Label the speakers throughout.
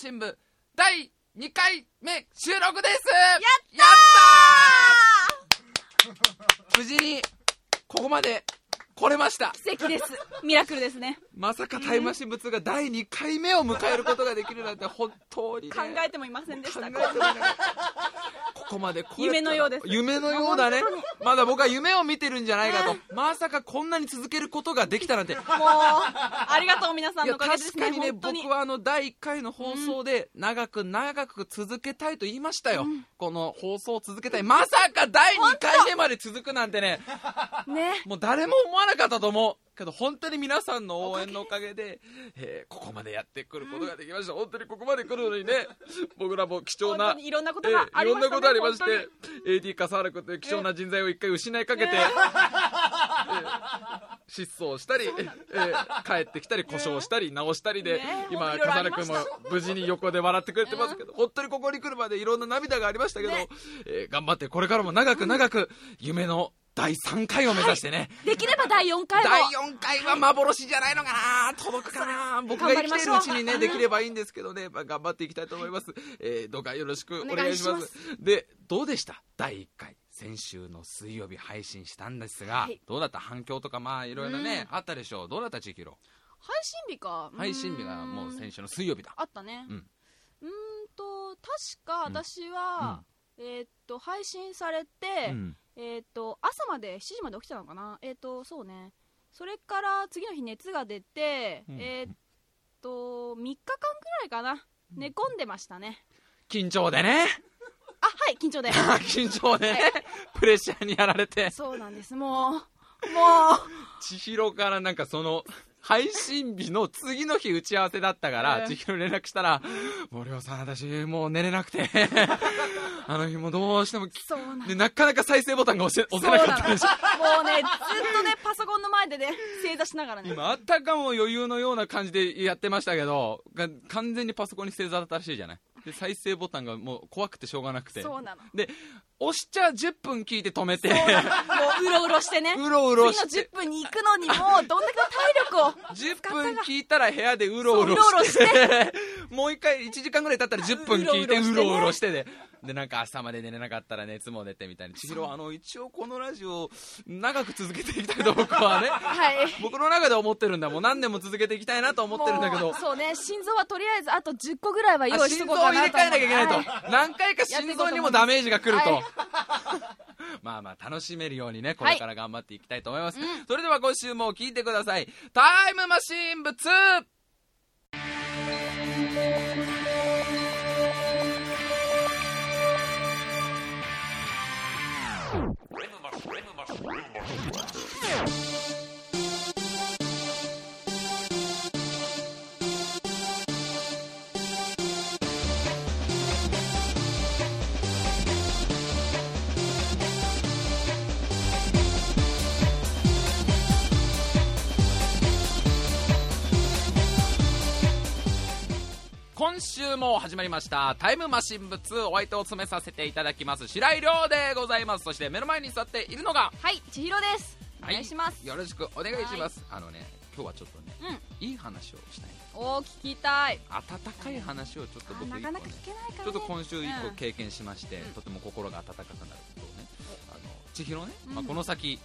Speaker 1: 新聞第2回目収録です。
Speaker 2: や
Speaker 1: やったー！無事にここまで来れました。
Speaker 2: 奇跡です。ミラクルですね。
Speaker 1: まさかタイムマシン部2が第2回目を迎えることができるなんて本当に、ね、
Speaker 2: 考えてもいませんでした
Speaker 1: ここまで
Speaker 2: 夢のようです。
Speaker 1: 夢のようだね。まだ僕は夢を見てるんじゃないかと。まさかこんなに続けることができたなんて。
Speaker 2: もうありがとう皆さんのおかげですね。
Speaker 1: 確かにね僕はあの第1回の放送で長く長く続けたいと言いましたよ、この放送を続けたい。まさか第2回目まで続くなんてね。
Speaker 2: ね。
Speaker 1: もう誰も思わなかったと思うけど本当に皆さんの応援のおかげで、えーここまでやってくることができました、本当にここまで来るのにね 僕らも貴重な
Speaker 2: 本当にいろんなことがありましたね
Speaker 1: えーいろんなことありまして
Speaker 2: 本
Speaker 1: AD 笠原君という貴重な人材を一回失いかけて、えー失踪したり、えー帰ってきたり故障したり直したりで、
Speaker 2: ね。
Speaker 1: 今
Speaker 2: いろいろあ
Speaker 1: 笠原君
Speaker 2: りました。
Speaker 1: も無事に横で笑ってくれてますけど、本当にここに来るまでいろんな涙がありましたけど、
Speaker 2: ね。
Speaker 1: えー頑張ってこれからも長く長く夢の第3回を目指してね、
Speaker 2: できれば第4回も。
Speaker 1: 第4回は幻じゃないのかな。届くかな。僕が生きてるうちにねできればいいんですけどね、まあ、頑張っていきたいと思います、えーどうかよろしくお願いします。でどうでした？第1回先週の水曜日配信したんですが、
Speaker 2: はい。
Speaker 1: どうだった反響とかまあいろいろね、あったでしょう？どうだった千尋？
Speaker 2: 配信日か？
Speaker 1: 配信日がもう先週の水曜日だ。
Speaker 2: あったね。
Speaker 1: う
Speaker 2: うんんんと確か私は、えーっと配信されて、
Speaker 1: うん
Speaker 2: えーっと朝まで7時まで起きてたのかな？えーっとそうね。それから次の日熱が出て、
Speaker 1: うん。
Speaker 2: えーっと3日間くらいかな。寝込んでましたね。
Speaker 1: 緊張でね。
Speaker 2: あはい緊張で。
Speaker 1: 緊張でね。プレッシャーにやられて。
Speaker 2: そうなんです。もうもう。
Speaker 1: 千尋からなんかその配信日の次の日打ち合わせだったから、
Speaker 2: うん
Speaker 1: 千尋に連絡したら「森尾さん私もう寝れなくて。あの日もどうしても
Speaker 2: そうなん
Speaker 1: でなかなか再生ボタンが押せ押せなかったでしょ
Speaker 2: もうねずっとねパソコンの前でね正座しながらね。
Speaker 1: 今あったかも余裕のような感じでやってましたけどが完全にパソコンに正座だったらしいじゃない。で再生ボタンがもう怖くてしょうがなくて。
Speaker 2: そうなの。
Speaker 1: で押しちゃ10分聞いて止めて。
Speaker 2: もううろうろしてね。
Speaker 1: うろうろし
Speaker 2: 次の
Speaker 1: て
Speaker 2: 10分に行くのにもうどんだけの体力を。
Speaker 1: 10分聞いたら部屋でうろうろ
Speaker 2: そううろうろ
Speaker 1: し
Speaker 2: して。
Speaker 1: もう一回1時間ぐらい経ったら10分聞いてう
Speaker 2: うろうろしてね。
Speaker 1: ろうろしてででなんか朝まで寝れなかったら熱も出てみたいな。千尋あの一応このラジオ長く続けていきたいと僕はね。
Speaker 2: はい。
Speaker 1: 僕の中で思ってるんだもう何年も続けていきたいなと思ってるんだけど。
Speaker 2: そうね。心臓はとりあえずあと10個ぐらいは用
Speaker 1: あ
Speaker 2: 意し
Speaker 1: 心臓を入れ
Speaker 2: とこう。かなと
Speaker 1: 替えなきゃいけないと、
Speaker 2: は
Speaker 1: 何回か心臓にもダメージが来ると、
Speaker 2: はい。
Speaker 1: まあまあ楽しめるようにねこれから頑張っていきたいと思います、
Speaker 2: うん。
Speaker 1: それでは今週も聞いてください。タイムマシーン部 2! 週も始まりました。タイムマシン部2お相手を務めさせていただきます白井亮でございます。そして目の前に座っているのが
Speaker 2: はい千尋です。お
Speaker 1: はい。
Speaker 2: 願いします、
Speaker 1: よろしくお願いします。あのね今日はちょっとね
Speaker 2: うん。
Speaker 1: いい話をしたい。
Speaker 2: おー聞きたい。
Speaker 1: 温かい話をちょっと僕ね
Speaker 2: あなかなか聞けないからね。
Speaker 1: ちょっと今週一個
Speaker 2: うん。
Speaker 1: 経験しまして、
Speaker 2: うん。
Speaker 1: とても心が温かくなることをねあの千尋ね、
Speaker 2: うん。
Speaker 1: まあ、この先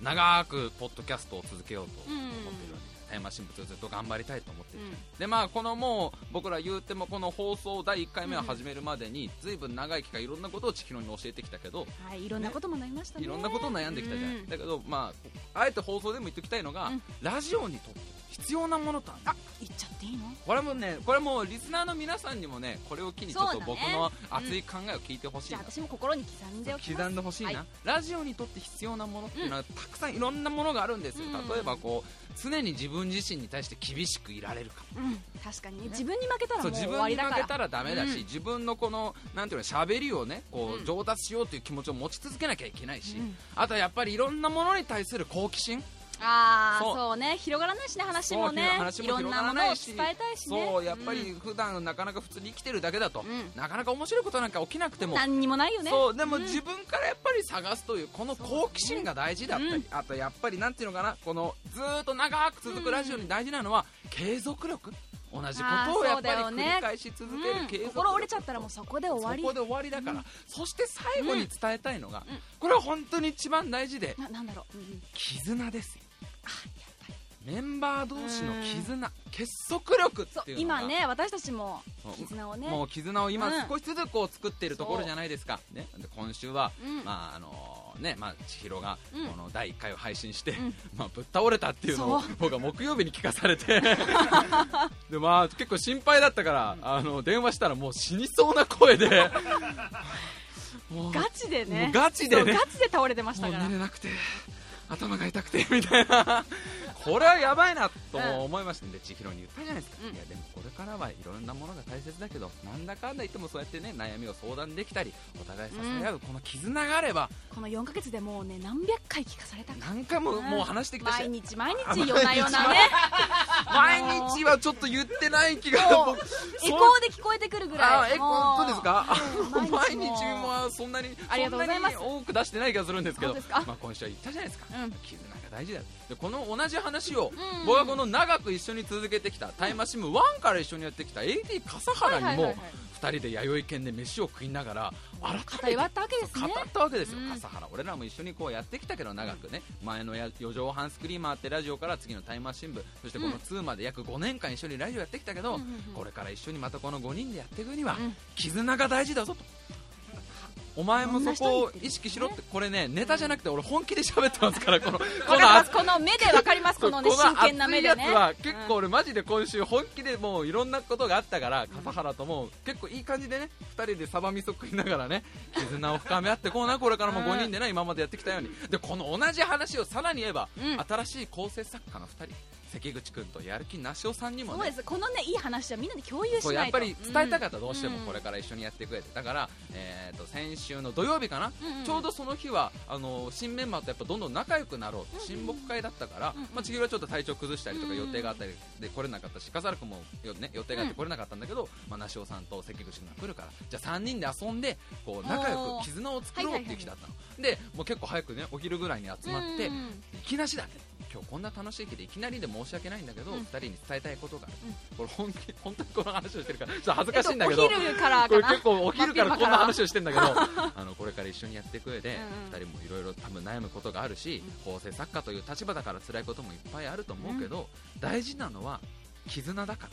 Speaker 2: う
Speaker 1: 長くポッドキャストを続けようと思
Speaker 2: うん
Speaker 1: っているわけタイムマシン部ずっと頑張りたいと思っている、
Speaker 2: うん。
Speaker 1: でまあこのもう僕ら言うてもこの放送第1回目を始めるまでに随分長い期間いろんなことを千尋に教えてきたけど
Speaker 2: はいいろんなことも悩みましたね。
Speaker 1: いろんなことを悩んできたじゃない、
Speaker 2: うん。
Speaker 1: だけどまああえて放送でも言っておきたいのが、
Speaker 2: うん。
Speaker 1: ラジオにとって必要なものとは？
Speaker 2: あ言っちゃっていいの？
Speaker 1: これもねこれもリスナーの皆さんにもねこれを機にちょっと僕の熱い考えを聞いてほしいな、
Speaker 2: じゃあ私も心に刻んで
Speaker 1: 刻んでほしいな、
Speaker 2: はい。
Speaker 1: ラジオにとって必要なものっていうのは、たくさんいろんなものがあるんですよ、
Speaker 2: うん。
Speaker 1: 例えばこう常に自分自身に対して厳しくいられるか
Speaker 2: うん。確かにね。自分に負けたらもう終わりだから。
Speaker 1: に負けたらダメだし、
Speaker 2: うん。
Speaker 1: 自分のこのなんていうの喋りをねこ
Speaker 2: う
Speaker 1: うん。上達しようという気持ちを持ち続けなきゃいけないし、
Speaker 2: うん。
Speaker 1: あとはやっぱりいろんなものに対する好奇心
Speaker 2: ああそう。ね。広がらないしね話もね。いろん
Speaker 1: 広
Speaker 2: なものを伝えたいしね。
Speaker 1: そうやっぱり普段なかなか普通に生きてるだけだと、
Speaker 2: うん。
Speaker 1: なかなか面白いことなんか起きなくても。
Speaker 2: 何にもないよね。
Speaker 1: そうでも
Speaker 2: ん。
Speaker 1: 自分からやっぱり探すというこの好奇心が大事だったり、
Speaker 2: う。ん。
Speaker 1: あとやっぱりなんていうのかなこのずーっと長く続くラジオに大事なのは継続力。同じことをやっぱり繰り返し続ける
Speaker 2: うん。
Speaker 1: 継続
Speaker 2: 心折れちゃったらもうそこで終わり。
Speaker 1: そこで終わりだから、
Speaker 2: うん。
Speaker 1: そして最後に伝えたいのが、
Speaker 2: うん。
Speaker 1: これは本当に一番大事で
Speaker 2: ななんだろう、うんうん。
Speaker 1: 絆ですよメンバー同士の絆、結束力っていうのが。
Speaker 2: 今ね私たちも絆をね。
Speaker 1: もう絆を今
Speaker 2: うん。
Speaker 1: 少しずつこう作っているところじゃないですか、ね、で今週は、
Speaker 2: うん。
Speaker 1: まああのねまあ、千尋が
Speaker 2: うん。
Speaker 1: この第1回を配信して、
Speaker 2: うん。
Speaker 1: まあ、ぶっ倒れたっていうのを
Speaker 2: そ
Speaker 1: 僕は木曜日に聞かされて。で、まあ、結構心配だったから、あの電話したらもう死にそうな声で。
Speaker 2: ガチで
Speaker 1: も
Speaker 2: ね
Speaker 1: うガチでね。
Speaker 2: ガチで倒れてましたから。
Speaker 1: 寝れなくて頭が痛くてみたいな。これはやばいなと思いましたん。で、千尋に言ったじゃないですか、
Speaker 2: うん。
Speaker 1: いやでもこれからはいろんなものが大切だけどなんだかんだ言ってもそうやってね悩みを相談できたりお互い支え合うこの絆があれば。
Speaker 2: この4ヶ月でもうね何百回聞かされたか。
Speaker 1: 何回ももう話してきたし。
Speaker 2: 毎日毎日夜な夜なね。
Speaker 1: 毎日はちょっと言ってない気が
Speaker 2: エコーで聞こえてくるぐらい。
Speaker 1: あえ本当ですか？
Speaker 2: うん
Speaker 1: 毎日
Speaker 2: も
Speaker 1: はそんなに
Speaker 2: ありがとうございます。
Speaker 1: 多く出してない気がするんですけど。まあ、今週は言ったじゃないですか、
Speaker 2: うん。
Speaker 1: 絆が大事だ。よでこの同じ話を、
Speaker 2: うん。
Speaker 1: 僕はこの長く一緒に続けてきたタイムマシン部1から一緒にやってきた AD 笠原にも
Speaker 2: はいはいはいはい。
Speaker 1: 2人で弥生県で飯を食いながら改めて
Speaker 2: 語ったわけです
Speaker 1: 語
Speaker 2: ね
Speaker 1: ったわけですよ、
Speaker 2: うん。
Speaker 1: 笠原俺らも一緒にこうやってきたけど長くね。前のや四畳半スクリーマーってラジオから次のタイムマシン部そしてこの2まで約5年間一緒にラジオやってきたけど、これから一緒にまたこの5人でやっていくには、
Speaker 2: うん。
Speaker 1: 絆が大事だぞとお前もそこを意識しろって。これねネタじゃなくて俺本気で喋ってますからこの こ
Speaker 2: わかります。この目でわかりますこのね真剣な目でね。
Speaker 1: は結構俺マジで今週本気でもういろんなことがあったから笠原とも結構いい感じでね2人でサバ味噌食いながらね絆を深め合ってこうなこれからも5人でね今までやってきたように。でこの同じ話をさらに言えば
Speaker 2: うん。
Speaker 1: 新しい構成作家の2人関口君とやる気なしおさんにもね。
Speaker 2: そうです。このねいい話はみんなで共有しないと。
Speaker 1: やっぱり伝えたかった、どうしても
Speaker 2: うん
Speaker 1: これから一緒にやってくれてだから、えー、と先週の土曜日かな、ちょうどその日はあの新メンバーとやっぱどんどん仲良くなろうって親睦会だったから、まあ、千尋はちょっと体調崩したりとか予定があったりで来れなかったし笠原君もよ、ね、予定があって来れなかったんだけど、まあ、梨尾さんと関口君が来るからじゃあ3人で遊んでこう仲良く絆を作ろうっていう日だったの、でもう結構早くねお昼ぐらいに集まって、いきなしだね今日こんな楽しい日でいきなりで申し訳ないんだけど、
Speaker 2: うん。
Speaker 1: 2人に伝えたいことがある、これ本気本当にこの話をしてるからちょっと恥ずかしいんだけど、
Speaker 2: えっとお昼から
Speaker 1: これ結構お昼からこんな話をしてんだけど
Speaker 2: 真
Speaker 1: あのこれから一緒にやっていく上で、
Speaker 2: うんうん。
Speaker 1: 2人もいろいろ多分悩むことがあるし、構成作家という立場だから辛いこともいっぱいあると思うけど、大事なのは絆だから。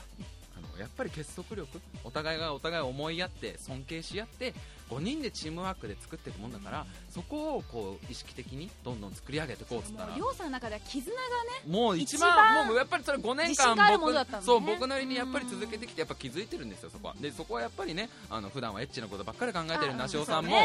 Speaker 1: あのやっぱり結束力。お互いがお互いを思いやって尊敬し合って5人でチームワークで作っていくもんだからそこをこう意識的にどんどん作り上げていこうっつったら。
Speaker 2: さんの中では絆がね。
Speaker 1: もう一番もうやっぱりそれ5年間僕
Speaker 2: ね。
Speaker 1: そう僕なりにやっぱり続けてきてやっぱ気づいてるんですよそこは。でそこはやっぱりねあの普段はエッチなことばっかり考えてる
Speaker 2: あ
Speaker 1: 梨尾さんも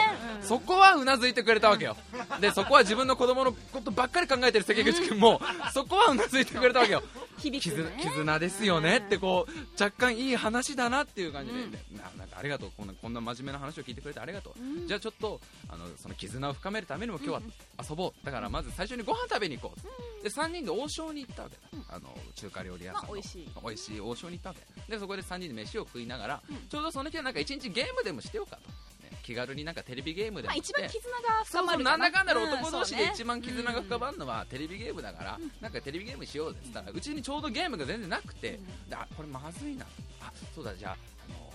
Speaker 2: そ
Speaker 1: こはうなずいてくれたわけよ。でそこは自分の子供のことばっかり考えてる関口君もそこはうなずいてくれたわけよ。絆絆ですよねってこう若干いい話だなっていう感じで、ななんかありがとう。こんなこんな真面目な話を聞いてくれてありがとう、
Speaker 2: うん。
Speaker 1: じゃあちょっとあのその絆を深めるためにも今日は遊ぼう。だからまず最初にご飯食べに行こう、で3人で王将に行ったわけだ、あの中華料理屋さんの、
Speaker 2: まあ美味しい。
Speaker 1: 美味しい王将に行ったわけ。でそこで3人で飯を食いながら、
Speaker 2: うん。
Speaker 1: ちょうどその日はなんか1日ゲームでもしてようかと、ね気軽になんかテレビゲームでも
Speaker 2: まあ一番絆が深まる
Speaker 1: な。んだかんだで
Speaker 2: う
Speaker 1: 男同士で一番絆が深まるのはテレビゲームだから、なんかテレビゲームしようぜって言ったらうちにちょうどゲームが全然なくて、であこれまずいな。あそうだじゃあ、あの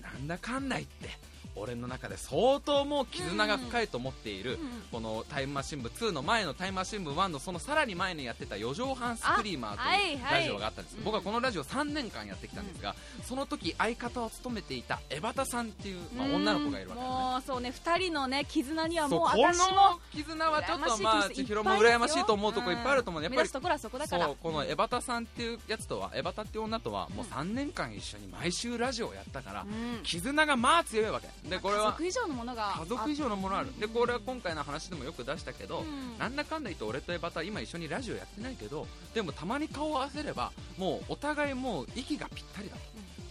Speaker 1: ーなんだかんだ言って俺の中で相当もう絆が深いと思っている、このタイムマシン部2の前のタイムマシン部1のそのさらに前にやってた4畳半スクリーマーというラジオがあったんです、
Speaker 2: うん。
Speaker 1: 僕はこのラジオ3年間やってきたんですが、その時相方を務めていたエバタさんっていう、まあ、女の子がいるわけだね。
Speaker 2: もうそうね二人のね絆にはもう
Speaker 1: そうこ
Speaker 2: 私も
Speaker 1: の絆はちょっとまあ千尋も羨ましいと思うとこいっぱいあると思うねやっぱり。
Speaker 2: ころはそこだから。
Speaker 1: そうこのエバタさんっていうやつとはエバタっていう女とはもう3年間一緒に毎週ラジオをやったから、
Speaker 2: うん。
Speaker 1: 絆がまあ強いわけでこれは
Speaker 2: 家族以上のものが
Speaker 1: 家族以上のものある。でこれは今回の話でもよく出したけど、
Speaker 2: うん。
Speaker 1: なんだかんだ言って俺とエバタ今一緒にラジオやってないけどでもたまに顔を合わせればもうお互いもう息がぴったりだと、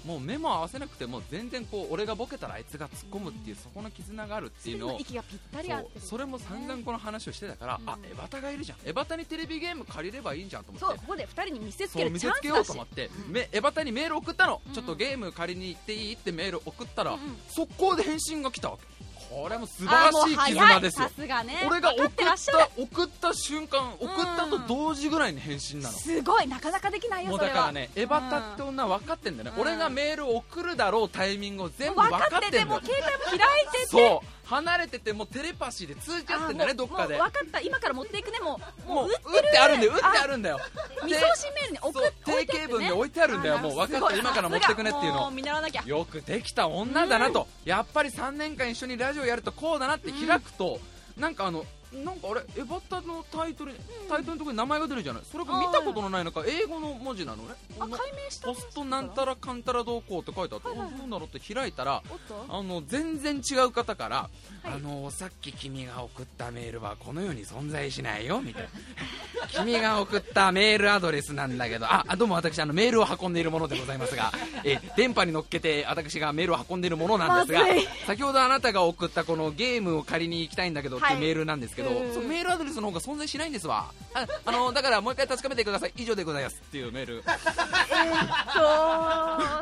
Speaker 1: もう目も合わせなくても全然こう俺がボケたらあいつが突っ込むっていうそこの絆があるっていうのを
Speaker 2: 息がぴったり合ってる。
Speaker 1: それも散々この話をしてたから、
Speaker 2: うん。
Speaker 1: あエバタがいるじゃんエバタにテレビゲーム借りればいいんじゃんと思って。
Speaker 2: そうここで二人に見せつける
Speaker 1: 見せつけよ
Speaker 2: チャンスだし。
Speaker 1: うと思って、
Speaker 2: うん。
Speaker 1: めエバタにメール送ったの、
Speaker 2: うん
Speaker 1: ちょっとゲーム借りに行っていい？ってメール送ったら、速攻で返信が来たわけこれも素晴らしい絆ですよ。
Speaker 2: さすがね。
Speaker 1: 俺が送った送った瞬間送ったと同時ぐらいに返信なの。
Speaker 2: すごい。なかなかできないよ
Speaker 1: もうだからねエバタって女分かってんだよね、
Speaker 2: うん。
Speaker 1: 俺がメールを送るだろうタイミングを全部分
Speaker 2: 分
Speaker 1: かってんだよ。
Speaker 2: かっててもう携帯も開いてて。
Speaker 1: そう離れててもテレパシーで通じ合ってんだねどっかで。
Speaker 2: 分かった。今から持っていくねもうもう打ってる。
Speaker 1: 打ってあるんだよ打ってあるんだよ。
Speaker 2: 未送信メールに送って
Speaker 1: 定型文で置いてあるんだよもう分かった。今から持ってくねっていうの。
Speaker 2: 見習わなきゃ。
Speaker 1: よくできた女だなと、やっぱり3年間一緒にラジオやるとこうだなって開くと、なんかあのなんかあれエバタのタイトルにタイトルのところに名前が出るじゃない。それが見たことのないのか英語の文字なのね。
Speaker 2: あ解明した
Speaker 1: ポストなんたらかんたらどうこうって書いてあって、
Speaker 2: はいはいはい。
Speaker 1: あどうだろうって開いたらあの全然違う方から、
Speaker 2: はい。
Speaker 1: あのさっき君が送ったメールはこの世に存在しないよみたいな。君が送ったメールアドレスなんだけど。ああどうも私あのメールを運んでいるものでございますが え電波に乗っけて私がメールを運んでいるものなんですが先ほどあなたが送ったこのゲームを借りに行きたいんだけどっていう
Speaker 2: はい
Speaker 1: メールなんですけど、
Speaker 2: うん
Speaker 1: そのメールアドレスの方が存在しないんですわ。ああのだからもう一回確かめてください。以上でございます。っていうメール。
Speaker 2: と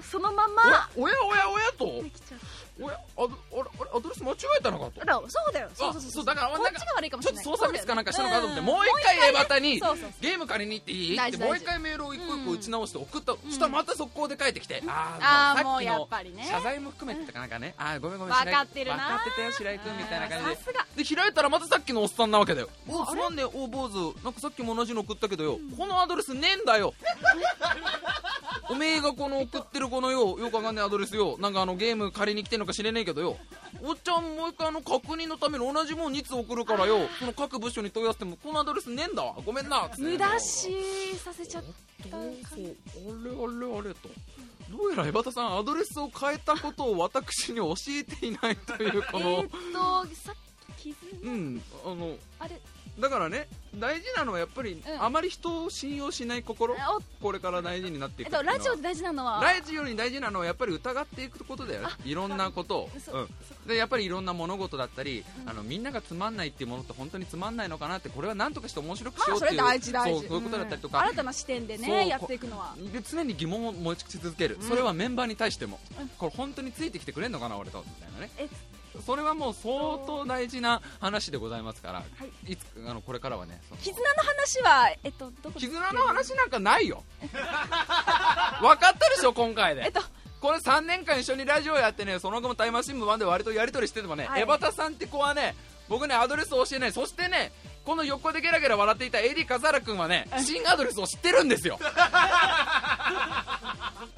Speaker 2: そのまま。
Speaker 1: おやおやおやと。
Speaker 2: できちゃう
Speaker 1: おやあれあれアドレス間違えたのかと。
Speaker 2: だからそうだよ。そうそうそう
Speaker 1: だから
Speaker 2: こっちが悪いかもし
Speaker 1: ちょっと操作ミスかなんかしたのかと思って
Speaker 2: うん
Speaker 1: もう一回エバタにゲーム借りに行っていい？ってもう一回メールを一個一個打ち直して送った、
Speaker 2: ん
Speaker 1: そしたらまた速攻で返ってきて、
Speaker 2: あーもうや
Speaker 1: さっきの
Speaker 2: っぱりね。
Speaker 1: 謝罪も含めてかなんかね。あーごめんごめん
Speaker 2: 分かってるな
Speaker 1: 分かってたよ白井君みたいな感じで。
Speaker 2: さすが。
Speaker 1: で開いたらまたさっきのおっさんなわけだよ。お
Speaker 2: あ
Speaker 1: つまんねえお坊主。なんかさっきも同じの送ったけどよ、このアドレスねえんだよ おめえがこの送ってるこのよよくわかんないアドレスよ。なんかあのゲーム借りに来てんのか知れねえけどよ。おっちゃんもう一回あの確認のために同じもん2つ送るからよ。その各部署に問い合わせてもこのアドレスねえんだわ。ごめんな。
Speaker 2: 無駄しさせちゃっ
Speaker 1: どうそうあれあれあれと。どうやら江端さんアドレスを変えたことを私に教えていないというこの。
Speaker 2: えーっとさっき傷
Speaker 1: うんあの
Speaker 2: あれ
Speaker 1: だからね大事なのはやっぱり、
Speaker 2: ん。
Speaker 1: あまり人を信用しない心
Speaker 2: お
Speaker 1: これから大事になっていくっていうのは。
Speaker 2: とラジオで大事なのは。
Speaker 1: ラジオに大事なのはやっぱり疑っていくことだよね。いろんなことを、
Speaker 2: そ
Speaker 1: うん、でやっぱりいろんな物事だったり、あのみんながつまんないっていうものって本当につまんないのかなってこれは何とかして面白くしようっていう
Speaker 2: あそれ大事大事。
Speaker 1: そうそういうことだったりと
Speaker 2: うん。
Speaker 1: か、
Speaker 2: 新たな視点で
Speaker 1: そう
Speaker 2: ねやっていくのは。
Speaker 1: で常に疑問を持ち続ける、それはメンバーに対しても、
Speaker 2: うん。
Speaker 1: これ本当についてきてくれんのかな俺と。みたいなね。
Speaker 2: え
Speaker 1: それはもう相当大事な話でございますから、
Speaker 2: はい。
Speaker 1: いつあのこれからはね
Speaker 2: 絆の話はえっとどこで
Speaker 1: 絆の話なんかないよ。分かったでしょ今回で。
Speaker 2: えっと
Speaker 1: これ3年間一緒にラジオやってねその後もタイムマシン部1で割とやり取りしててもね、
Speaker 2: はい。
Speaker 1: エバタさんって子はね僕ねアドレスを教えない。そしてねこの横でゲラゲラ笑っていたエディ・カザラ君はね新アドレスを知ってるんですよ。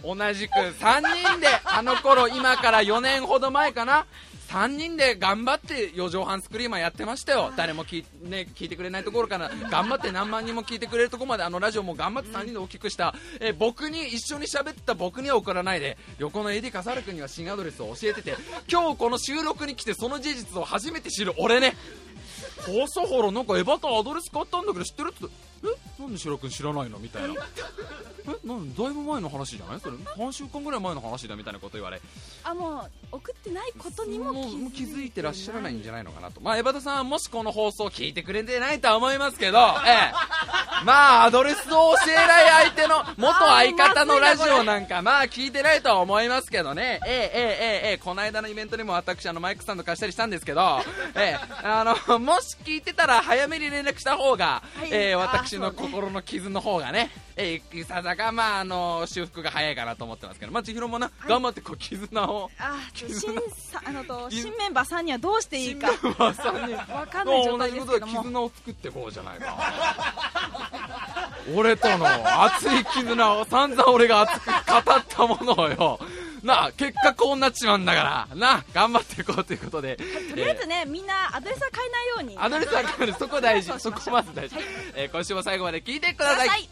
Speaker 1: 同じく3人であの頃今から4年ほど前かな3人で頑張って4畳半スクリーマーやってましたよ。誰も聞い,、ね、聞いてくれないところから頑張って何万人も聞いてくれるところまであのラジオも頑張って3人で大きくした、えー僕に一緒に喋ってた僕には送らないで。横のエディ・カサル君には新アドレスを教えてて。今日この収録に来てその事実を初めて知る俺ね。朝原なんかエバタアドレス買ったんだけど知ってるってなんで白君知らないの？みたいな。え？なんだいぶ前の話じゃない？それ。3週間ぐらい前の話だみたいなこと言われ。
Speaker 2: あもう送ってないことにも
Speaker 1: 気づいてらっしゃらないんじ
Speaker 2: ゃ
Speaker 1: ないのかなと。まあ江端さんもしこの放送聞いてくれてないとは思いますけど、ええ、まあアドレスを教えない相手の元相方のラジオなんかまあ聞いてないとは思いますけどね。えええええこの間のイベントでも私あのマイクさんと貸したりしたんですけど、ええ、あのもし聞いてたら早めに連絡した方が、
Speaker 2: はい、
Speaker 1: え、
Speaker 2: 私
Speaker 1: 私の心の傷の方がね、ええ、いささかまああの修復が早いかなと思ってますけど、まあ千尋もな、頑張ってこう絆を。
Speaker 2: あ新
Speaker 1: 絆
Speaker 2: さあのと
Speaker 1: 絆
Speaker 2: 新メンバーさんにはどうしていいか。
Speaker 1: 新メンバーさんに
Speaker 2: わかんない状態ですけども。
Speaker 1: 同じことで絆を作っていこうじゃないか。俺との熱い絆を散々俺が熱く語ったものをよなあ結果こうなっちまうんだからなあ頑張っていこうということで、
Speaker 2: とりあえずね、みんなアドレスは変えないように。
Speaker 1: えーアドレスは変えるそこ大事。そこまず大事、
Speaker 2: はい。
Speaker 1: えー今週も最後まで聞いてく
Speaker 2: く
Speaker 1: ださい。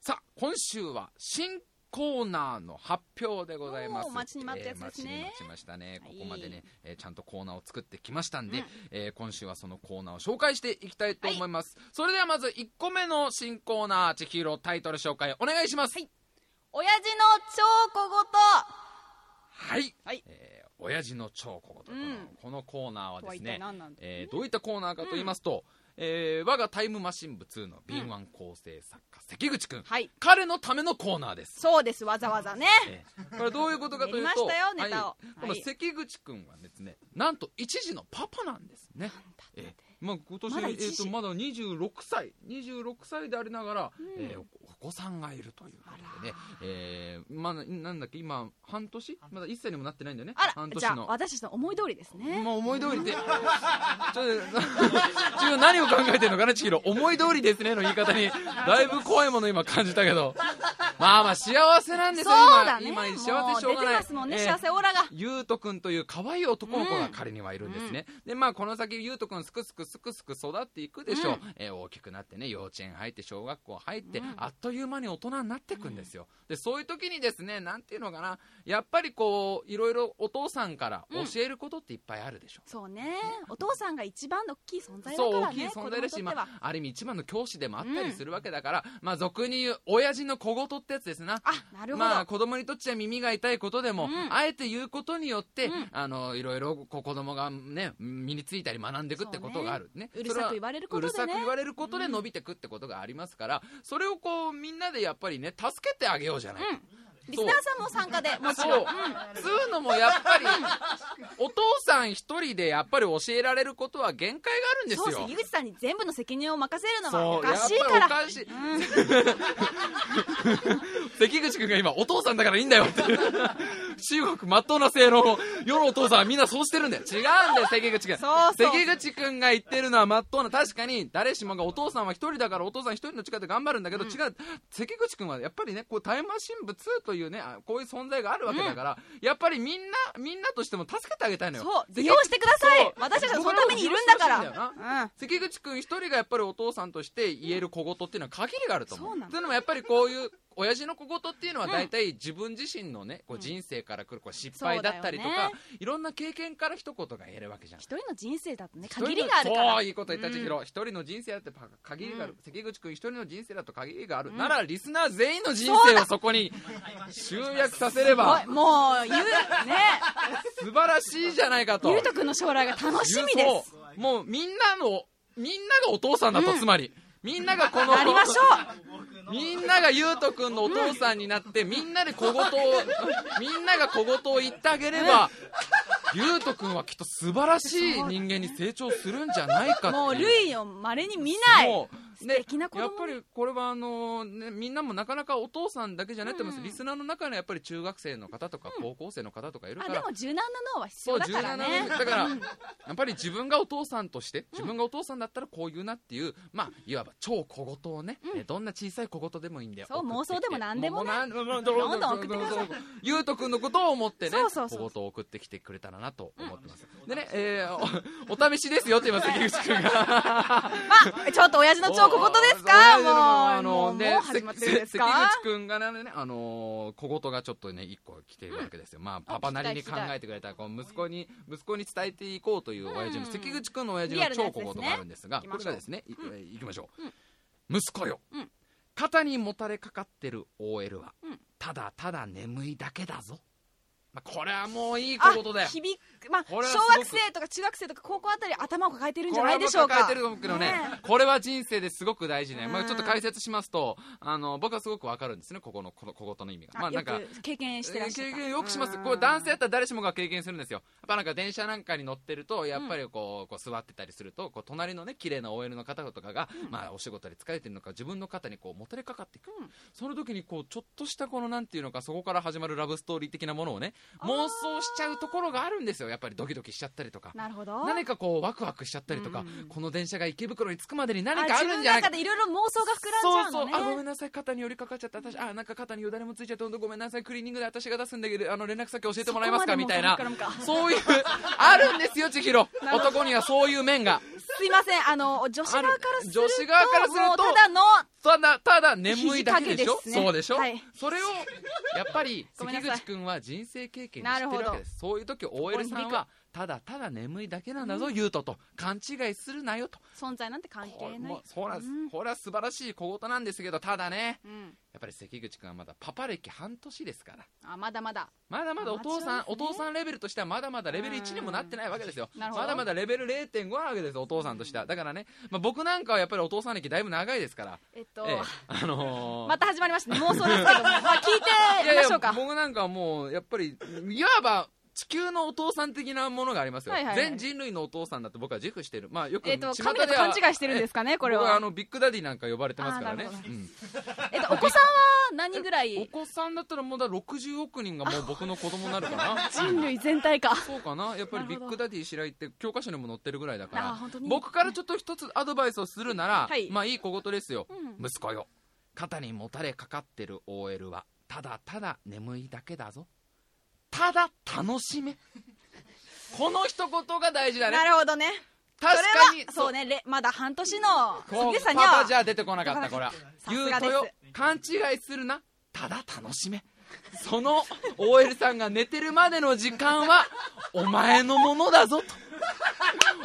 Speaker 1: さあ今週は新コーナーの発表でございます。
Speaker 2: おー待ちに待ったやつですね。
Speaker 1: えー待ちに待ちましたね。こ
Speaker 2: はい。
Speaker 1: こまでね、えーちゃんとコーナーを作ってきましたんで、
Speaker 2: うん
Speaker 1: えー今週はそのコーナーを紹介していきたいと思います、それではまず1個目の新コーナー千尋タイトル紹介お願いします。
Speaker 2: 親父の超小言
Speaker 1: はい、
Speaker 2: はい。
Speaker 1: えー親父の超小言、
Speaker 2: うん。
Speaker 1: このコーナーはですね、えーどういったコーナーかと言いますと、えー我がタイムマシン部2の敏腕構成作家、関口くん。
Speaker 2: はい。
Speaker 1: 彼のためのコーナーです。
Speaker 2: そうです。わざわざね。
Speaker 1: えーこれどういうことかというとこの
Speaker 2: はい。
Speaker 1: 関口くんはですねなんと一児のパパなんですね。えーまあ、今年
Speaker 2: まだ
Speaker 1: えーとまだ26歳。26歳でありながら、
Speaker 2: うん。
Speaker 1: えーお子さんがいるということでね、えーまあ、なんだっけ今半年？まだ1歳にもなってないんだよね。半年の。
Speaker 2: 私たちの思い通りですね。
Speaker 1: まあ思い通りって ちょっと 何を考えてるのかな千尋。思い通りですねの言い方に。だいぶ怖いもの今感じたけど。まあまあ幸せなんです
Speaker 2: そ
Speaker 1: よ
Speaker 2: うだね。
Speaker 1: 今今幸せしょうがない。
Speaker 2: ね、
Speaker 1: えー
Speaker 2: 幸せオーラが。
Speaker 1: ゆうとくんという可愛い男の子が彼にはいるんですね、でまあこの先ゆうとくんすくすくすくすく育っていくでしょう、
Speaker 2: うん。
Speaker 1: えー大きくなってね幼稚園入って小学校入って、
Speaker 2: うん。
Speaker 1: あっという間に大人になっていくんですよ。でそういう時にですねなんていうのかなやっぱりこういろいろお父さんから教えることっていっぱいあるでしょ、
Speaker 2: そうね。お父さんが一番の大きい存在だ
Speaker 1: そう大きい
Speaker 2: からね
Speaker 1: 存在だし、まあ、ある意味一番の教師でもあったりするわけだから、まあ俗に言う親父の小言ってやつですな。
Speaker 2: あなるほど、
Speaker 1: まあ子供にとっちゃ耳が痛いことでも、
Speaker 2: うん。
Speaker 1: あえて言うことによって、
Speaker 2: うん。
Speaker 1: あのいろいろこう子供がね身についたり学んでいくってことがあるね。
Speaker 2: うるさく言われるこ
Speaker 1: うる
Speaker 2: とでね。
Speaker 1: さく言われることで伸びてくってことがありますから、それをこうみんなでやっぱりね助けてあげようじゃない。か、
Speaker 2: うんリスナーさんも参加でもちろん、
Speaker 1: そうつうのもやっぱりお父さん一人でやっぱり教えられることは限界があるんです
Speaker 2: そう
Speaker 1: よ
Speaker 2: 関口さんに全部の責任を任せるのはおかしいから。
Speaker 1: おかしい。
Speaker 2: うん。
Speaker 1: 関口君が今お父さんだからいいんだよって。中国まっとうな性の世のお父さんはみんなそうしてるんだよ。違うんだよ関口君
Speaker 2: そうそう。
Speaker 1: 関口君が言ってるのはまっとうな。確かに誰しもがお父さんは一人だからお父さん一人の力で頑張るんだけど、
Speaker 2: うん。
Speaker 1: 違う。関口君はやっぱりねこうタイムマシン部2というねあこういう存在があるわけだから、やっぱりみんなみんなとしても助けてあげたいのよ。
Speaker 2: そう
Speaker 1: 関
Speaker 2: 利用してくださ
Speaker 1: そ
Speaker 2: いう私たちはそのためにいるんだか
Speaker 1: 僕ら
Speaker 2: うん。
Speaker 1: 関口君一人がやっぱりお父さんとして言える小言っていうのは限りがあると思う。
Speaker 2: そうなの。
Speaker 1: というのもやっぱりこういう親父の小言っていうのは大体自分自身のね、こう人生から来るこう失敗だったりとか、いろんな経験から一言が言えるわけじゃん。
Speaker 2: 一人の人生だとね限りがあるから。
Speaker 1: そういいこと言った千尋一人の人生だってパ限りがある、
Speaker 2: うん。
Speaker 1: 関口君一人の人生だと限りがある、
Speaker 2: うん。
Speaker 1: ならリスナー全員の人生をそこに集約させれば
Speaker 2: もうゆうね。
Speaker 1: 素晴らしいじゃないかと。
Speaker 2: ゆうとくんの将来が楽しみです。
Speaker 1: もうみんなのみんながお父さんだと、
Speaker 2: うん。
Speaker 1: つまり。みんながこの
Speaker 2: なりましょ
Speaker 1: みんながゆうとくんのお父さんになって、みんなで小言を みんなが小言を言ってあげれば、ゆうとくんはきっと素晴らしい人間に成長するんじゃないかって
Speaker 2: もう類をまれに見ない。
Speaker 1: やっぱりこれはあの、ね、みんなもなかなかお父さんだけじゃないと思います、
Speaker 2: うん。
Speaker 1: リスナーの中にはやっぱり中学生の方とか高校生の方とかいる
Speaker 2: あで
Speaker 1: から、
Speaker 2: も柔軟な脳は必
Speaker 1: そう
Speaker 2: 要だからね。
Speaker 1: 柔軟なだからやっぱり自分がお父さんとして自分がお父さんだったらこう言うなっていう、まあいわば超小言をね、
Speaker 2: うん。
Speaker 1: えどんな小さい小言でもいいんだよ
Speaker 2: そう妄想でも何でもね
Speaker 1: ううど
Speaker 2: どんどん送ってください。
Speaker 1: ゆうとくんのことを思ってね小言を送ってきてくれたらなと思ってます、でね、えーお お試しですよって言います関口くんが。
Speaker 2: まあちょっと親父の超小言ですか？
Speaker 1: お
Speaker 2: もう
Speaker 1: あのね関口くんがね、あのー小言がちょっとね、一個来てるわけですよ。まあ、パパなりに考えてくれた、こう、息子に、息子に伝えていこうという親父の、
Speaker 2: うん
Speaker 1: 関口くんの親父の超小言があるんですが、これがですね、いきましょ
Speaker 2: う。
Speaker 1: 息子よ。
Speaker 2: うん。
Speaker 1: 肩にもたれかかってる OL は。
Speaker 2: うん、
Speaker 1: ただただ眠いだけだぞ。まあ、これはもういい小言だよ。
Speaker 2: あ。響くまあ小学生とか中学生とか高校あたり頭を抱えてるんじゃないでしょうか。
Speaker 1: ね
Speaker 2: ね
Speaker 1: これは人生ですごく大事ね、
Speaker 2: うん。
Speaker 1: まあ、ちょっと解説しますとあの僕はすごくわかるんですねここのこの小言の意味が。まあなんか
Speaker 2: よく経験してらっしゃった。
Speaker 1: 経験よくします。
Speaker 2: うん
Speaker 1: これ男性やったら誰しもが経験するんですよ。やっぱなんか電車なんかに乗ってるとやっぱりこうこう座ってたりするとこう隣のね綺麗な OL の方とかが、まあ、お仕事で疲れてるのか自分の肩にこうもたれかかっていく、
Speaker 2: うん。
Speaker 1: その時にこうちょっとしたこのなんていうのかそこから始まるラブストーリー的なものをね妄想しちゃうところがあるんですよやっぱりドキドキしちゃったりとか
Speaker 2: なるほど。
Speaker 1: 何かこうワクワクしちゃったりとか、
Speaker 2: うん。
Speaker 1: この電車が池袋に着くまでに何
Speaker 2: あ
Speaker 1: かあるんじゃないか。
Speaker 2: いろいろ妄想が膨らんじゃうのね。
Speaker 1: そうそうあごめんなさい肩に寄りかかっちゃった。私あなんか肩によだれもついちゃったごめんなさいクリーニングで私が出すんだけどあの連絡先教えてもらえますか？みたいな。そういうあるんですよ千尋。男にはそういう面が。
Speaker 2: すいませんあの女子側からすると
Speaker 1: 女子側からすると。
Speaker 2: ただの
Speaker 1: ただただ眠いだけでしょ？
Speaker 2: ね。
Speaker 1: そうでしょ、
Speaker 2: はい。
Speaker 1: それをやっぱり 関口君は人生経験に知ってるわけです。そういう時 OL さんはただただ眠いだけなんだぞ、言うとと。勘違いするなよと。
Speaker 2: 存在なんて関係ない。
Speaker 1: そうなんです、
Speaker 2: うん。
Speaker 1: これは素晴らしい小言なんですけどただね
Speaker 2: うん。
Speaker 1: っぱり関口君はまだパパ歴半年ですから。
Speaker 2: あまだまだ。
Speaker 1: まだまだお父さん、
Speaker 2: ね。
Speaker 1: お父さんレベルとしてはまだまだレベル1にもなってないわけですよ。
Speaker 2: なるほど。
Speaker 1: まだまだレベル0.5なわけですよお父さんとしては。だからね、まあ、僕なんかはやっぱりお父さん歴だいぶ長いですから。
Speaker 2: えっと、
Speaker 1: ええ。あのー。
Speaker 2: また始まりましたね。妄想ですけども、まあ、聞いてみましょうか。
Speaker 1: 僕なんかはもうやっぱりいわば地球のお父さん的なものがありますよ、
Speaker 2: はいはいはい。
Speaker 1: 全人類のお父さんだって僕は自負してる。まあよく
Speaker 2: えっと
Speaker 1: 巷
Speaker 2: 神だと勘違いしてるんですかねこれは。
Speaker 1: 僕はあのビッグダディなんか呼ばれてますからね。
Speaker 2: あーなるほ
Speaker 1: うん。
Speaker 2: えっとお子さんは何人ぐら
Speaker 1: お
Speaker 2: い
Speaker 1: 子さんだったらもうだ60億人がもう僕の子供になるかな。
Speaker 2: 人類全体か。
Speaker 1: そうかな。やっぱりビッグダディ白井って教科書にも載ってるぐらいだから。
Speaker 2: あ本当に？
Speaker 1: 僕からちょっと一つアドバイスをするなら、
Speaker 2: はい。
Speaker 1: まあいい小言ですよ、
Speaker 2: うん。
Speaker 1: 息子よ。肩にもたれかかってる OL はただただ眠いだけだぞただ楽しめ。この一言が大事だね。
Speaker 2: なるほどね。
Speaker 1: 確かに。
Speaker 2: それはそうねれまだ半年の杉さんには
Speaker 1: パパじゃ出てこなかったこれは。
Speaker 2: さ
Speaker 1: 言うとよ。勘違いするな。ただ楽しめ。その OL さんが寝てるまでの時間はお前のものだぞと。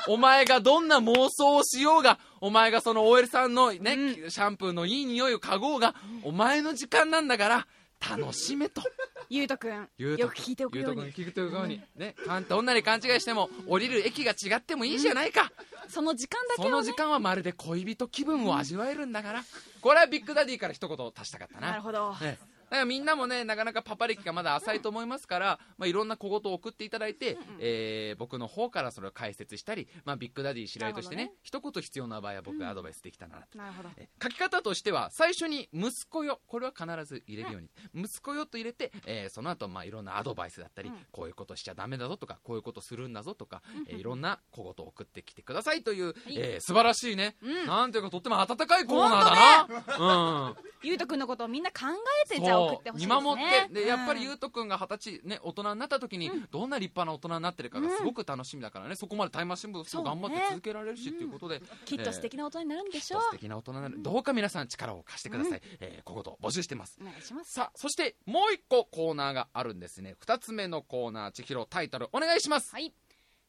Speaker 1: お前がどんな妄想をしようがお前がその OL さんのね、
Speaker 2: う
Speaker 1: シャンプーのいい匂いを嗅ごうがお前の時間なんだから楽しめと。
Speaker 2: ゆうとくん
Speaker 1: ゆうと
Speaker 2: よく聞いておく
Speaker 1: ゆう
Speaker 2: ように
Speaker 1: とくん聞いておくように。ねかんどんなに勘違いしても降りる駅が違ってもいいじゃないか、
Speaker 2: その時間だけ
Speaker 1: その
Speaker 2: をね
Speaker 1: 時間はまるで恋人気分を味わえるんだから、これはビッグダディから一言足したかったな。
Speaker 2: なるほど。
Speaker 1: ね。だからみんなもねなかなかパパ歴がまだ浅いと思いますから、まあ、いろんな小言を送っていただいて、えー僕の方からそれを解説したり、まあ、ビッグダディ白井としてね
Speaker 2: なる
Speaker 1: 一言必要な場合は僕がアドバイスできたな。と
Speaker 2: なるほど。
Speaker 1: え書き方としては最初に「息子よ」これは必ず入れるように「息子よ」と入れて、えーその後まあいろんなアドバイスだったり、
Speaker 2: うん。
Speaker 1: こういうことしちゃダメだぞとかこういうことするんだぞとか、えーいろんな小言を送ってきてくださいという、えー素晴らしいね、
Speaker 2: うん。
Speaker 1: なんていうかとっても温かいコーナーだな、うん。
Speaker 2: ゆうとくんのことをみんな考えてじゃあ送ってほしいですね。
Speaker 1: 見守ってでやっぱりゆうとくんが二十歳、ね、大人になった時にどんな立派な大人になってるかがすごく楽しみだからね、そこまでタイマシン部
Speaker 2: そうね
Speaker 1: 頑張って続けられるしっていうことで、
Speaker 2: きっと素敵な大人になるんでしょう
Speaker 1: 素敵な大人になる、どうか皆さん力を貸してください、えー、小言募集してます
Speaker 2: お願いします
Speaker 1: さあそしてもう一個コーナーがあるんですね二つ目のコーナー千尋タイトルお願いします
Speaker 2: はい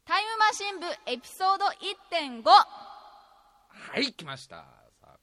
Speaker 2: タイムマシン部エピソード1.5
Speaker 1: はい来ました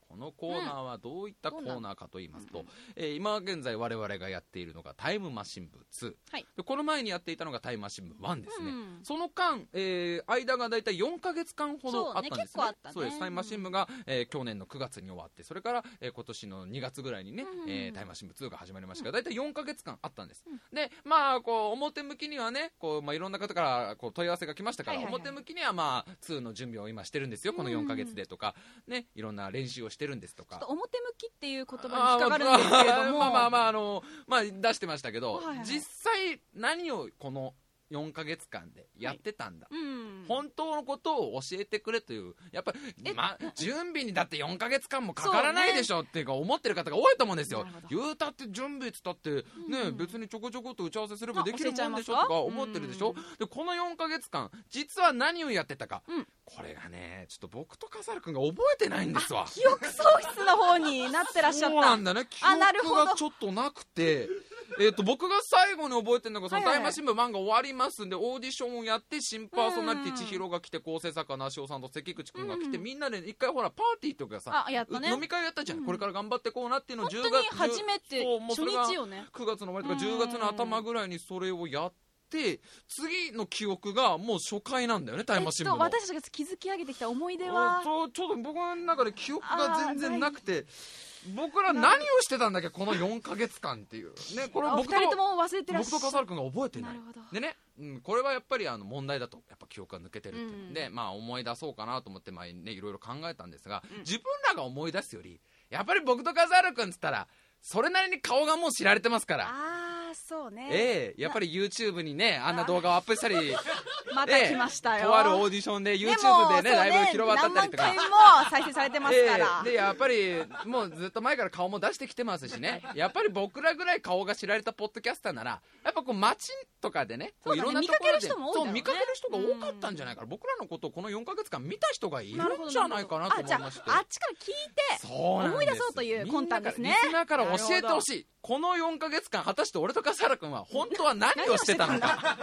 Speaker 1: このコーナーはどういったコーナーかと言いますと、えー今現在我々がやっているのがタイムマシン部2、
Speaker 2: はい。
Speaker 1: でこの前にやっていたのがタイムマシン部1ですね、
Speaker 2: うん
Speaker 1: その間、えー間がだいたい4か月間ほどあったんですね。
Speaker 2: そうねね。
Speaker 1: そうです。タイムマシン部が、えー去年の9月に終わってそれから、えー今年の2月ぐらいにね、
Speaker 2: うん
Speaker 1: えータイムマシン部2が始まりました。がだいたい4か月間あったんです、でまあこう表向きにはねこう、まあ、いろんな方からこう問い合わせが来ましたから、
Speaker 2: はいはいはい。
Speaker 1: 表向きにはまあ2の準備を今してるんですよこの4か月でとか、ねいろんな練習をしてるんですとか。
Speaker 2: ちょっと表向きっていう言葉に引っかかるんですけれども。
Speaker 1: まあまあまああのまあ出してましたけど、
Speaker 2: はいはいはい。
Speaker 1: 実際何をこの4か月間でやってたんだ、
Speaker 2: うん。
Speaker 1: 本当のことを教えてくれというやっぱり
Speaker 2: え、
Speaker 1: ま、準備にだって4か月間もかからないでしょっていうか思ってる方が多いと思うんですよ。言うたって準備っつったってね、
Speaker 2: うん。
Speaker 1: 別にちょこちょこっと打ち合わせすれば
Speaker 2: あ
Speaker 1: できるもんでしょとか思ってるでしょ、でこの4か月間実は何をやってたか、
Speaker 2: うん
Speaker 1: これがねちょっと僕と笠原君が覚えてないんですわ。
Speaker 2: 記憶喪失の方になってらっしゃった。
Speaker 1: そうなんだね。記
Speaker 2: あなるほど。
Speaker 1: 憶がちょっとなくて。えっと僕が最後に覚えてるのがその
Speaker 2: はいはいはい。
Speaker 1: タイムマシン部漫画終わりますんでオーディションをやって新パーソナリティ
Speaker 2: うん
Speaker 1: 千尋が来て構成作家の足尾さんと関口君が来て
Speaker 2: うん。
Speaker 1: みんなで一回ほらパーティーとかさ飲み会やったじゃん
Speaker 2: うん
Speaker 1: これから頑張ってこうなっていうのを10
Speaker 2: 本当に
Speaker 1: 月
Speaker 2: 初めて初日よね。
Speaker 1: 9月の終わりとか
Speaker 2: うん
Speaker 1: 10月の頭ぐらいにそれをやって次の記憶がもう初回なんだよねタイムマシン部の。
Speaker 2: えっと、私たちが築き上げてきた思い出
Speaker 1: あ
Speaker 2: は？
Speaker 1: そうちょっと僕の中で記憶が全然なくて僕ら何をしてたんだっけこの4か月間っていう。ねこれ僕と
Speaker 2: も忘れてら
Speaker 1: 僕と笠原君が覚えてない。でね、うん、これはやっぱりあの問題だとやっぱ記憶が抜けてるっていう
Speaker 2: うん
Speaker 1: でまあ思い出そうかなと思ってまあねいろいろ考えたんですが、
Speaker 2: うん。
Speaker 1: 自分らが思い出すよりやっぱり僕と笠原君っつったらそれなりに顔がもう知られてますから
Speaker 2: そうね。
Speaker 1: ええやっぱり YouTube にねあんな動画をアップしたり
Speaker 2: また来ましたよ、
Speaker 1: とあるオーディションで YouTube でね
Speaker 2: そう
Speaker 1: だいぶ広まったりとか。
Speaker 2: 何万回も再生されてますから、
Speaker 1: ええでやっぱりもうずっと前から顔も出してきてますしね。やっぱり僕らぐらい顔が知られたポッドキャスターならやっぱこう街とかでねこういろんなところで。見かける人が多かったんじゃないかな。僕らのことをこの4か月間見た人がいるんじゃないかなと思いまして。
Speaker 2: ああっちから聞いて思い出そうという魂胆ですね。
Speaker 1: みんなから教えてほしいこの4か月間果たして俺と笠原君は本当は何をしてたのか。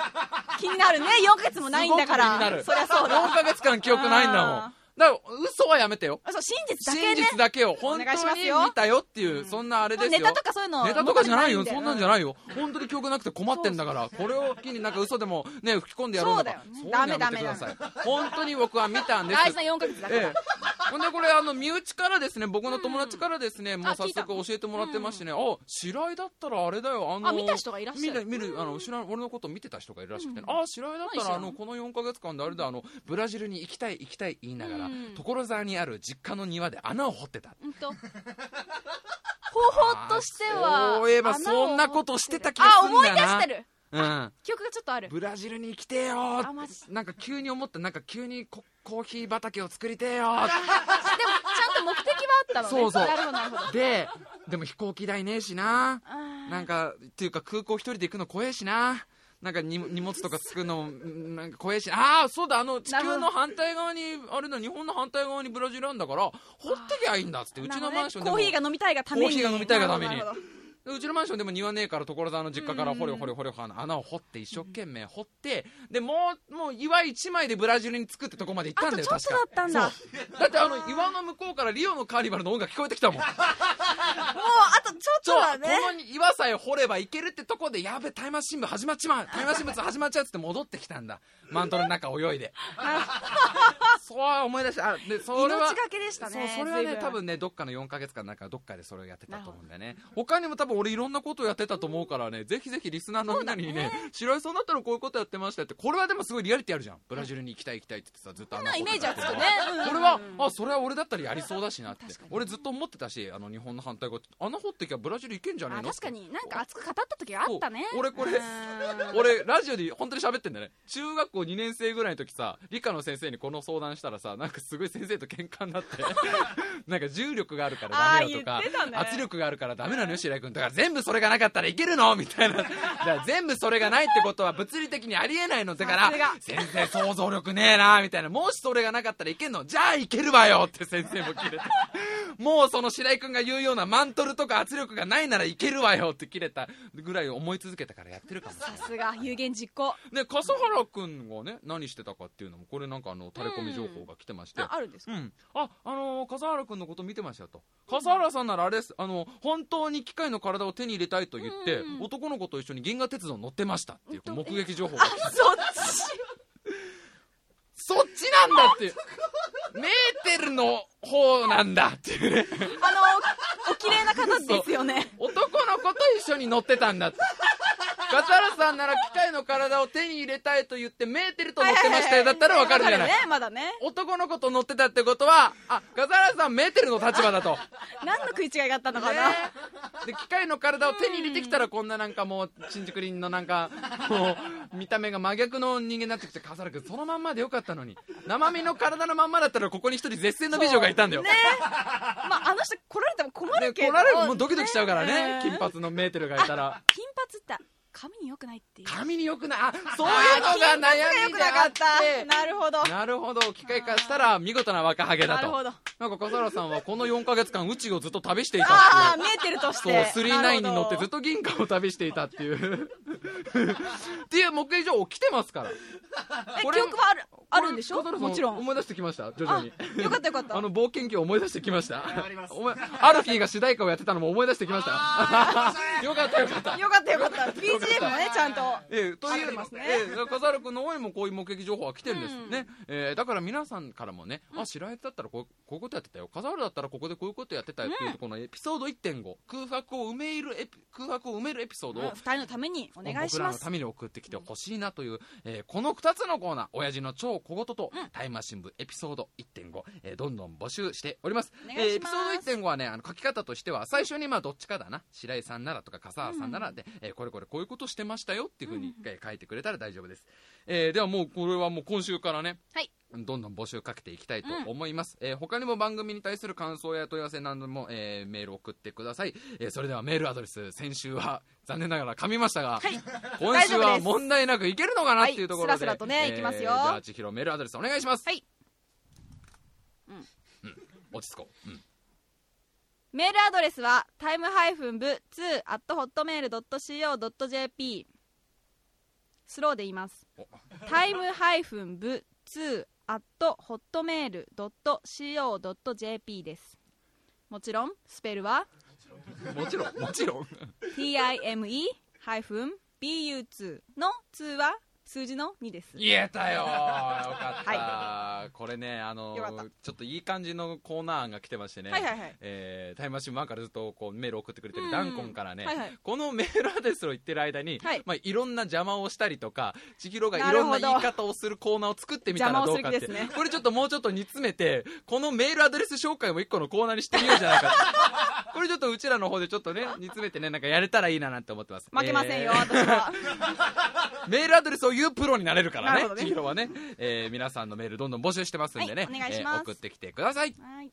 Speaker 2: 気になるね。4ヶ月もないんだから。そりゃそうだ。
Speaker 1: 4か月間記憶ないんだもんだから嘘はやめてよ。
Speaker 2: あそう真実だけ
Speaker 1: 真
Speaker 2: ね
Speaker 1: 実だけを。
Speaker 2: お
Speaker 1: 本当に
Speaker 2: 願いしますよ。
Speaker 1: 見たよっていう、
Speaker 2: うん。
Speaker 1: そんなあれですよ。
Speaker 2: ネタとかそういうの
Speaker 1: ネタとかじゃないよ。そんなんじゃ
Speaker 2: い
Speaker 1: ないよ。本当に記憶なくて困ってんだから。これを機になんか嘘でもね吹き込んでやろうと。か
Speaker 2: そうだよね。
Speaker 1: いうのやめてください。本当に僕は見たんです。
Speaker 2: 大事な4ヶ月だから、
Speaker 1: ええ、ほんでこれあの身内からですね僕の友達からですね、もう早速教えてもらってましてね、あ白井だったらあれだよ。あの
Speaker 2: あ見た人がいらっしゃる。
Speaker 1: 見る見るあの知らん俺のこと見てた人がいるらしくてあ白井だった
Speaker 2: ら
Speaker 1: あのこの4か月間であれだあのブラジルに行きたい行きたい言いながら、
Speaker 2: うん。
Speaker 1: 所沢にある実家の庭で穴を掘ってた。
Speaker 2: うんと。方法としては
Speaker 1: そういえばそんなことしてた気がするん
Speaker 2: あ思い出してる。
Speaker 1: うん。
Speaker 2: 記憶がちょっとある。
Speaker 1: ブラジルに来てえよ。ー
Speaker 2: あマジ。
Speaker 1: なんか急に思った。なんか急にココーヒー畑を作りてえよ
Speaker 2: でもちゃんと目的はあったのね。
Speaker 1: そうそう。
Speaker 2: なるほどなるほど。
Speaker 1: ででも飛行機代ねえしな。なんかっていうか空港一人で行くの怖えしななんかに荷物とか作るのうんなんか怖えし。ああそうだあの地球の反対側にあれだ日本の反対側にブラジルあんだから掘ってきゃいいんだっつってうちのマンションでも
Speaker 2: コーヒーが飲みたいがために。
Speaker 1: コーヒーが飲みたいがためにうちのマンションでも庭ねえから所沢の実家から
Speaker 2: うん
Speaker 1: 掘り掘り掘り掘り穴を掘って一生懸命掘ってでもうもう岩一枚でブラジルに着くってとこまで行ったんだよ
Speaker 2: あとちょっとだったんだ。
Speaker 1: だってあの岩の向こうからリオのカーニバルの音楽聞こえてきたもん。
Speaker 2: もうあとちょっとだね。
Speaker 1: この岩さえ掘ればいけるってとこでやべタイマー新聞始まっちまう。タイマー新聞始まっちゃうっつって戻ってきたんだ。マントルの中泳いで。そう思い出した。あでそれは
Speaker 2: 命がけでしたね
Speaker 1: そうそれはね多分ねどっかの4か月間なんかどっかでそれをやってたと思うんだよね。他にも多分俺いろんなことをやってたと思うからねぜひぜひリスナーのみんなにね白井さんだったらこういうことやってましたってこれはでもすごいリアリティあるじゃん。ブラジルに行きたい行きたいって言ってさずっとあの
Speaker 2: なイメージはつくね。
Speaker 1: これはあそれは俺だったらやりそうだしなって。俺ずっと思ってたしあの日本の反対側。って穴掘ってきゃブラジル行けんじゃねえの？
Speaker 2: あ確かに。なんか熱く語った時があったね。
Speaker 1: 俺これ
Speaker 2: うん。
Speaker 1: 俺ラジオで本当に喋ってんだね。中学校2年生ぐらいの時さ理科の先生にこの相談したらさなんかすごい先生と喧嘩になって なんか重力があるからダメだとか圧力があるからダメなのよ白井君だから全部それがなかったらいけるの？みたいな。だから全部それがないってことは物理的にありえないのだから先生想像力ねえなみたいな。もしそれがなかったらいけんの？じゃあいけるわよ！って先生も切れて。もうその白井君が言うようなマントルとか圧力がないならいけるわよ！って切れた。ぐらい思い続けたからやってるかもしれない。
Speaker 2: さすが有言実行。
Speaker 1: で笠原君がね何してたかっていうのもこれなんかあのタレコミ情報が来てまして、
Speaker 2: ああるんですか？
Speaker 1: うん、あ、あのー笠原君のこと見てましたよと。笠原さんならあれです。あの本当に機械の体を手に入れたいと言って、
Speaker 2: うん
Speaker 1: 男の子と一緒に銀河鉄道乗ってましたっていう
Speaker 2: うん
Speaker 1: 目撃情報が。来て
Speaker 2: そっち？
Speaker 1: そっちなんだって。いうメーテルの方なんだっていうね。
Speaker 2: あのお綺麗な方ですよね。
Speaker 1: 男の子と一緒に乗ってたんだって笠原さんなら機械の体を手に入れたいと言ってメーテルと乗ってましたよ。だったらわかるじゃない。
Speaker 2: まだね。
Speaker 1: 男の子と乗ってたってことはあ笠原さんメーテルの立場だと。
Speaker 2: 何の食い違いがあったのかな、
Speaker 1: ね。で機械の体を手に入れてきたらこんななんかもう新宿林のなんかもう見た目が真逆の人間になってきて笠原君そのまんまでよかったのに。生身の体のまんまだったらここに一人絶世の美女がいたんだよ。
Speaker 2: ね。まああの人来られても困
Speaker 1: ね
Speaker 2: るけど、
Speaker 1: 来られるもうドキドキしちゃうからね。
Speaker 2: うん
Speaker 1: 金髪のメーテルがいたら。
Speaker 2: 金髪って髪に良くないっていう。
Speaker 1: 髪によくない。あそういうのが悩みであって。
Speaker 2: なるほど。
Speaker 1: なるほど。機械化したら見事な若ハゲだと。
Speaker 2: なるほど。
Speaker 1: なんか笠原さんはこの4ヶ月間宇宙をずっと旅していたっていう。
Speaker 2: ああ見えてるとし
Speaker 1: そう、
Speaker 2: て
Speaker 1: スリーナインに乗ってずっ
Speaker 2: と
Speaker 1: と銀河を旅していたっていう。っていう目撃情報来てますから。これ
Speaker 2: 記憶はあるあるんでしょ？もちろん。
Speaker 1: 思い出してきました、徐々に。
Speaker 2: よかったよかった。
Speaker 1: あの冒険記を思い出してきました？
Speaker 3: あります。
Speaker 1: お前アルフィーが主題歌をやってたのも思い出してきました？よかったよかった。
Speaker 2: よかったよかった。BGM もねちゃんと。
Speaker 1: ええという
Speaker 2: ますね。
Speaker 1: ええ笠原君の方にもこういう目撃情報が来てるんです
Speaker 2: うん。
Speaker 1: ね、ええだから皆さんからもね、あ白井だったらこうこういうことやってたよ。笠原だったらここでこういうことやってたよっていうとこのエピソード1.5空白を埋めるエピ空白を埋めるエピソードを
Speaker 2: 二人のためにお願いし
Speaker 1: 僕ら
Speaker 2: ます
Speaker 1: のために送ってきてほしいなという、えーこの2つのコーナー。親父の超小言と、
Speaker 2: うん。
Speaker 1: タイムマシン部エピソード1.5、えーどんどん募集しております。
Speaker 2: ます。
Speaker 1: えーエピソード1.5はねあの書き方としては最初にまあどっちかだな。白井さんならとか笠原さんならで、えーこれこれこういうことしてましたよっていうふうに、えー書いてくれたら大丈夫です、えーではもうこれはもう今週からね
Speaker 2: はい。
Speaker 1: どんどん募集かけていきたいと思います、えー他にも番組に対する感想や問い合わせなども、えーメールを送ってください、えーそれではメールアドレス先週は残念ながら噛みましたが、
Speaker 2: はい。
Speaker 1: 今週は問題なくいけるのかなっていうところで、
Speaker 2: はい。スラスラとね
Speaker 1: えー
Speaker 2: いきますよ。
Speaker 1: じゃあ千尋メールアドレスお願いします。
Speaker 2: はい。
Speaker 1: うん、落ち着こう、うん。
Speaker 2: メールアドレスはタイムハイフン部2 at hotmail.co.jp スローで言います。
Speaker 1: お。
Speaker 2: タイムハイフン部2 at hotmail.co.jp です。もちろんスペルは
Speaker 1: もちろん。もちろん。
Speaker 2: Time-bu2 の2は数字の2です。
Speaker 1: 言えたよ。よかった、これねあのちょっといい感じのコーナー案が来てましてね、
Speaker 2: はいはいはい。
Speaker 1: えータイムマシン1からずっとこうメール送ってくれてる
Speaker 2: うん。
Speaker 1: ダンコンからね、
Speaker 2: はいはい。
Speaker 1: このメールアドレスを言ってる間に、
Speaker 2: はい。
Speaker 1: いまあ、いろんな邪魔をしたりとか千尋がいろんな言い方をするコーナーを作ってみたらどうかって、
Speaker 2: 邪魔をする気ですね。
Speaker 1: これちょっともうちょっと煮詰めてこのメールアドレス紹介も一個のコーナーにしてみようじゃないか これちょっとうちらの方でちょっとね煮詰めてねなんかやれたらいいななんて思ってます。
Speaker 2: 負けませんよ、
Speaker 1: えー。
Speaker 2: 私は。
Speaker 1: メールアドレスを言うプロになれるからね
Speaker 2: ね。
Speaker 1: 千尋はね、えー皆さんのメールどんどん募集してますんでね、
Speaker 2: はいお願いします。
Speaker 1: えー送ってきてください。
Speaker 2: はい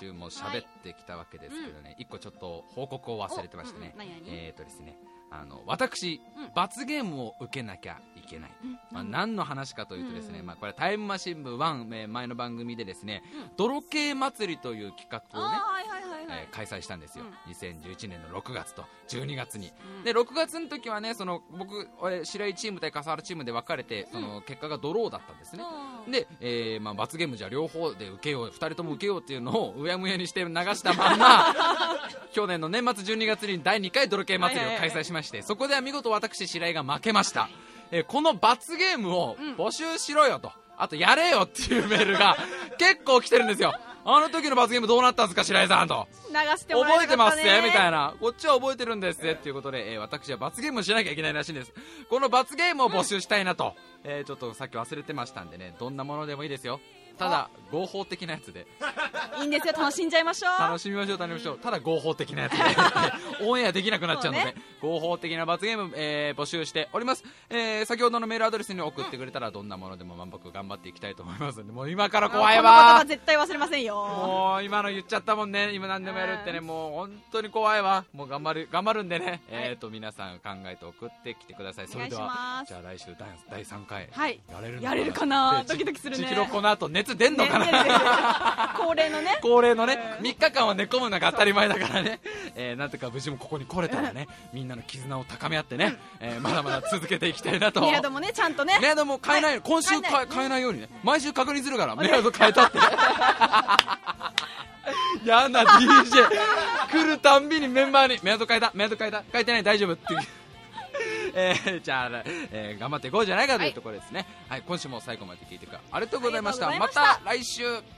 Speaker 1: 週も喋ってきたわけですけどね、一個ちょっと報告を忘れてましてね、えーとですねあの私、
Speaker 2: うん。
Speaker 1: 罰ゲームを受けなきゃいけない、
Speaker 2: うん。
Speaker 1: まあ、
Speaker 2: 何
Speaker 1: 何の話かというとですね、
Speaker 2: うん。
Speaker 1: まあ、これタイムマシン部1、えー前の番組でですね、
Speaker 2: うん。
Speaker 1: 泥系祭りという企画をね、えー開催したんですよ、
Speaker 2: う
Speaker 1: 2011年の6月と12月に、
Speaker 2: うん。
Speaker 1: で6月の時はねその僕俺白井チーム対笠原チームで分かれてその結果がドローだったんですね、
Speaker 2: うん。
Speaker 1: で、えーまあ、罰ゲームじゃ両方で受けよう2人とも受けようっていうのをうやむやにして流したまんま 去年の年末12月に第2回泥系祭りを開催しましてそこでは見事私白井が負けました、えーこの罰ゲームを
Speaker 2: うん
Speaker 1: 募集しろよとあとやれよっていうメールが結構来てるんですよあの時の罰ゲームどうなったんですか白井さんと。
Speaker 2: 流してもら
Speaker 1: 覚えてます
Speaker 2: ね
Speaker 1: ねみたいな。こっちは覚えてるんですっていうことで、えー私は罰ゲームをしなきゃいけないらしいんです。この罰ゲームを募集したいなと、えーちょっとさっき忘れてましたんでねどんなものでもいいですよただ合法的なやつで。
Speaker 2: いいんですよ楽しんじゃいましょう。
Speaker 1: 楽しみましょう楽しみましょう。ただ合法的なやつで。オンエアできなくなっちゃうので
Speaker 2: ね。
Speaker 1: 合法的な罰ゲーム、えー募集しております、えー先ほどのメールアドレスに送ってくれたらどんなものでも満腹頑張っていきたいと思いますもう今から怖いわ。
Speaker 2: 絶対忘れませんよ。
Speaker 1: もう今の言っちゃったもんね。今何でもやるってね。
Speaker 2: うん。
Speaker 1: もう本当に怖いわ。もう頑張る頑張るんでね、えっ、と皆さん考えて送ってきてください。それではじゃあ来週第第3回
Speaker 2: はい。
Speaker 1: やれるの
Speaker 2: やれるかな？
Speaker 1: で
Speaker 2: ドキドキするね。
Speaker 1: ちちひろこの後熱出んのかな、
Speaker 2: 恒例のね。
Speaker 1: 恒例のね、
Speaker 2: うん。
Speaker 1: 3日間は寝込むのが当たり前だからね、えーなんとか無事もここに来れたらね、みんなの絆を高め合ってね、えーまだまだ続けていきたいなと。
Speaker 2: メアドもねちゃんとね。
Speaker 1: メアドも変えない、
Speaker 2: はい。
Speaker 1: 今週
Speaker 2: 変えない。
Speaker 1: 変えないようにね、毎週確認するから、メアド変えたって。やな DJ 来るたんびにメンバーにメアド変えたメアド変えた。変えてない大丈夫っていうえーじゃあ、えー頑張っていこうじゃないかというところですね、はい今週も最後まで聞いてくれありがとうございました。
Speaker 2: ありがとうございました。
Speaker 1: また来週